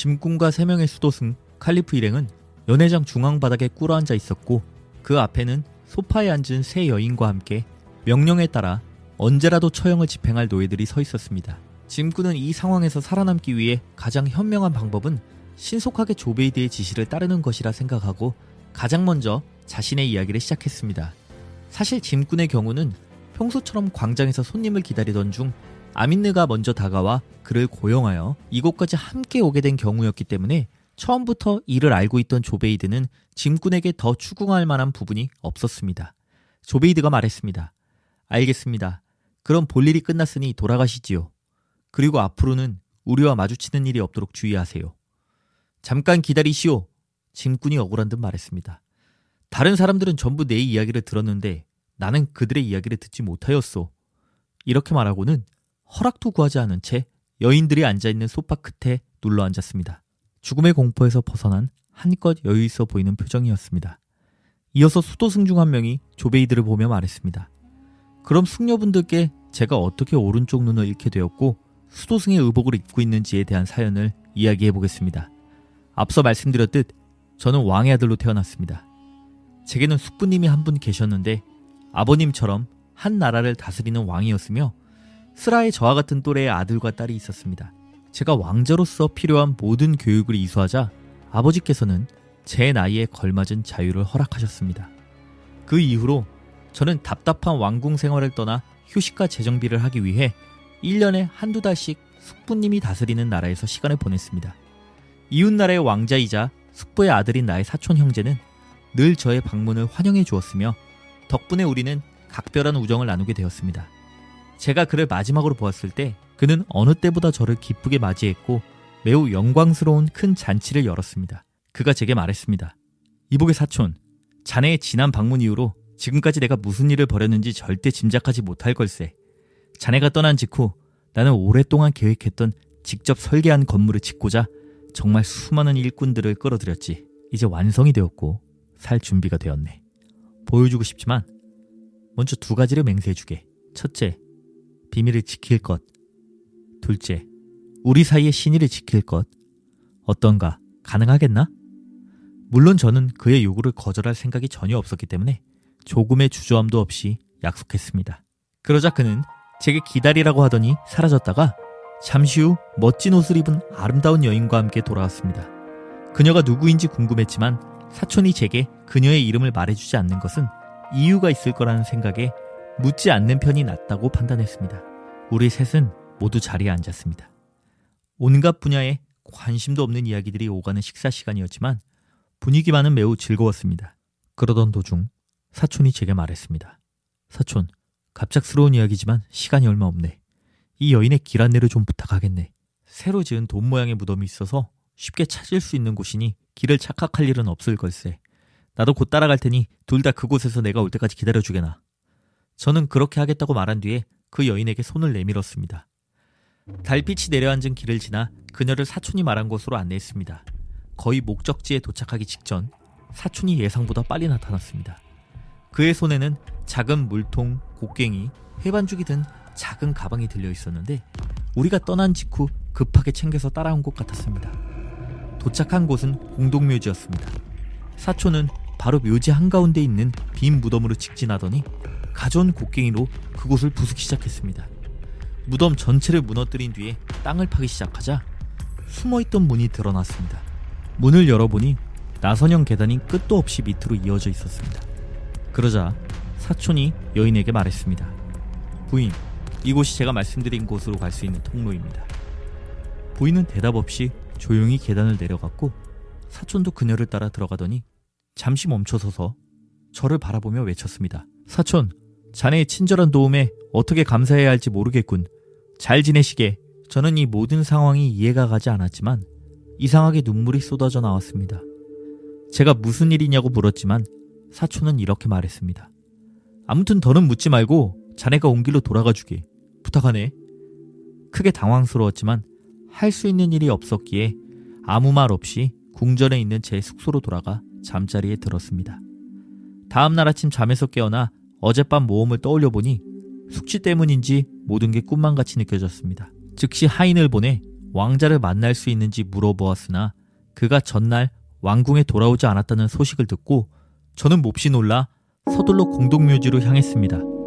짐꾼과 세 명의 수도승 칼리프 일행은 연회장 중앙 바닥에 꿇어앉아 있었고 그 앞에는 소파에 앉은 세 여인과 함께 명령에 따라 언제라도 처형을 집행할 노예들이 서 있었습니다. 짐꾼은 이 상황에서 살아남기 위해 가장 현명한 방법은 신속하게 조베이드의 지시를 따르는 것이라 생각하고 가장 먼저 자신의 이야기를 시작했습니다. 사실 짐꾼의 경우는 평소처럼 광장에서 손님을 기다리던 중 아민느가 먼저 다가와 그를 고용하여 이곳까지 함께 오게 된 경우였기 때문에 처음부터 이를 알고 있던 조베이드는 짐꾼에게 더 추궁할 만한 부분이 없었습니다. 조베이드가 말했습니다. 알겠습니다. 그럼 볼 일이 끝났으니 돌아가시지요. 그리고 앞으로는 우리와 마주치는 일이 없도록 주의하세요. 잠깐 기다리시오. 짐꾼이 억울한 듯 말했습니다. 다른 사람들은 전부 내 이야기를 들었는데 나는 그들의 이야기를 듣지 못하였소. 이렇게 말하고는 허락도 구하지 않은 채 여인들이 앉아있는 소파 끝에 눌러 앉았습니다. 죽음의 공포에서 벗어난 한껏 여유 있어 보이는 표정이었습니다. 이어서 수도승 중 한 명이 조베이드를 보며 말했습니다. 그럼 숙녀분들께 제가 어떻게 오른쪽 눈을 잃게 되었고 수도승의 의복을 입고 있는지에 대한 사연을 이야기해 보겠습니다. 앞서 말씀드렸듯 저는 왕의 아들로 태어났습니다. 제게는 숙부님이 한 분 계셨는데 아버님처럼 한 나라를 다스리는 왕이었으며 스라의 저와 같은 또래의 아들과 딸이 있었습니다. 제가 왕자로서 필요한 모든 교육을 이수하자 아버지께서는 제 나이에 걸맞은 자유를 허락하셨습니다. 그 이후로 저는 답답한 왕궁 생활을 떠나 휴식과 재정비를 하기 위해 1년에 한두 달씩 숙부님이 다스리는 나라에서 시간을 보냈습니다. 이웃나라의 왕자이자 숙부의 아들인 나의 사촌 형제는 늘 저의 방문을 환영해 주었으며 덕분에 우리는 각별한 우정을 나누게 되었습니다. 제가 그를 마지막으로 보았을 때 그는 어느 때보다 저를 기쁘게 맞이했고 매우 영광스러운 큰 잔치를 열었습니다. 그가 제게 말했습니다. 이복의 사촌, 자네의 지난 방문 이후로 지금까지 내가 무슨 일을 벌였는지 절대 짐작하지 못할 걸세. 자네가 떠난 직후 나는 오랫동안 계획했던 직접 설계한 건물을 짓고자 정말 수많은 일꾼들을 끌어들였지. 이제 완성이 되었고 살 준비가 되었네. 보여주고 싶지만 먼저 두 가지를 맹세해주게. 첫째, 비밀을 지킬 것. 둘째, 우리 사이의 신의를 지킬 것. 어떤가? 가능하겠나? 물론 저는 그의 요구를 거절할 생각이 전혀 없었기 때문에 조금의 주저함도 없이 약속했습니다. 그러자 그는 제게 기다리라고 하더니 사라졌다가 잠시 후 멋진 옷을 입은 아름다운 여인과 함께 돌아왔습니다. 그녀가 누구인지 궁금했지만 사촌이 제게 그녀의 이름을 말해주지 않는 것은 이유가 있을 거라는 생각에 묻지 않는 편이 낫다고 판단했습니다. 우리 셋은 모두 자리에 앉았습니다. 온갖 분야에 관심도 없는 이야기들이 오가는 식사 시간이었지만 분위기만은 매우 즐거웠습니다. 그러던 도중 사촌이 제게 말했습니다. 사촌, 갑작스러운 이야기지만 시간이 얼마 없네. 이 여인의 길 안내를 좀 부탁하겠네. 새로 지은 돈 모양의 무덤이 있어서 쉽게 찾을 수 있는 곳이니 길을 착각할 일은 없을 걸세. 나도 곧 따라갈 테니 둘 다 그곳에서 내가 올 때까지 기다려주게나. 저는 그렇게 하겠다고 말한 뒤에 그 여인에게 손을 내밀었습니다. 달빛이 내려앉은 길을 지나 그녀를 사촌이 말한 곳으로 안내했습니다. 거의 목적지에 도착하기 직전 사촌이 예상보다 빨리 나타났습니다. 그의 손에는 작은 물통, 곡괭이, 해반죽이 든 작은 가방이 들려 있었는데 우리가 떠난 직후 급하게 챙겨서 따라온 것 같았습니다. 도착한 곳은 공동묘지였습니다. 사촌은 바로 묘지 한가운데 있는 빈 무덤으로 직진하더니 가져온 곡괭이로 그곳을 부수기 시작했습니다. 무덤 전체를 무너뜨린 뒤에 땅을 파기 시작하자 숨어있던 문이 드러났습니다. 문을 열어보니 나선형 계단이 끝도 없이 밑으로 이어져 있었습니다. 그러자 사촌이 여인에게 말했습니다. 부인, 이곳이 제가 말씀드린 곳으로 갈 수 있는 통로입니다. 부인은 대답 없이 조용히 계단을 내려갔고 사촌도 그녀를 따라 들어가더니 잠시 멈춰서서 저를 바라보며 외쳤습니다. 사촌, 자네의 친절한 도움에 어떻게 감사해야 할지 모르겠군. 잘 지내시게. 저는 이 모든 상황이 이해가 가지 않았지만 이상하게 눈물이 쏟아져 나왔습니다. 제가 무슨 일이냐고 물었지만 사촌은 이렇게 말했습니다. 아무튼 더는 묻지 말고 자네가 온 길로 돌아가 주게. 부탁하네. 크게 당황스러웠지만 할 수 있는 일이 없었기에 아무 말 없이 궁전에 있는 제 숙소로 돌아가 잠자리에 들었습니다. 다음 날 아침 잠에서 깨어나 어젯밤 모험을 떠올려 보니 숙취 때문인지 모든 게 꿈만 같이 느껴졌습니다. 즉시 하인을 보내 왕자를 만날 수 있는지 물어보았으나 그가 전날 왕궁에 돌아오지 않았다는 소식을 듣고 저는 몹시 놀라 서둘러 공동묘지로 향했습니다.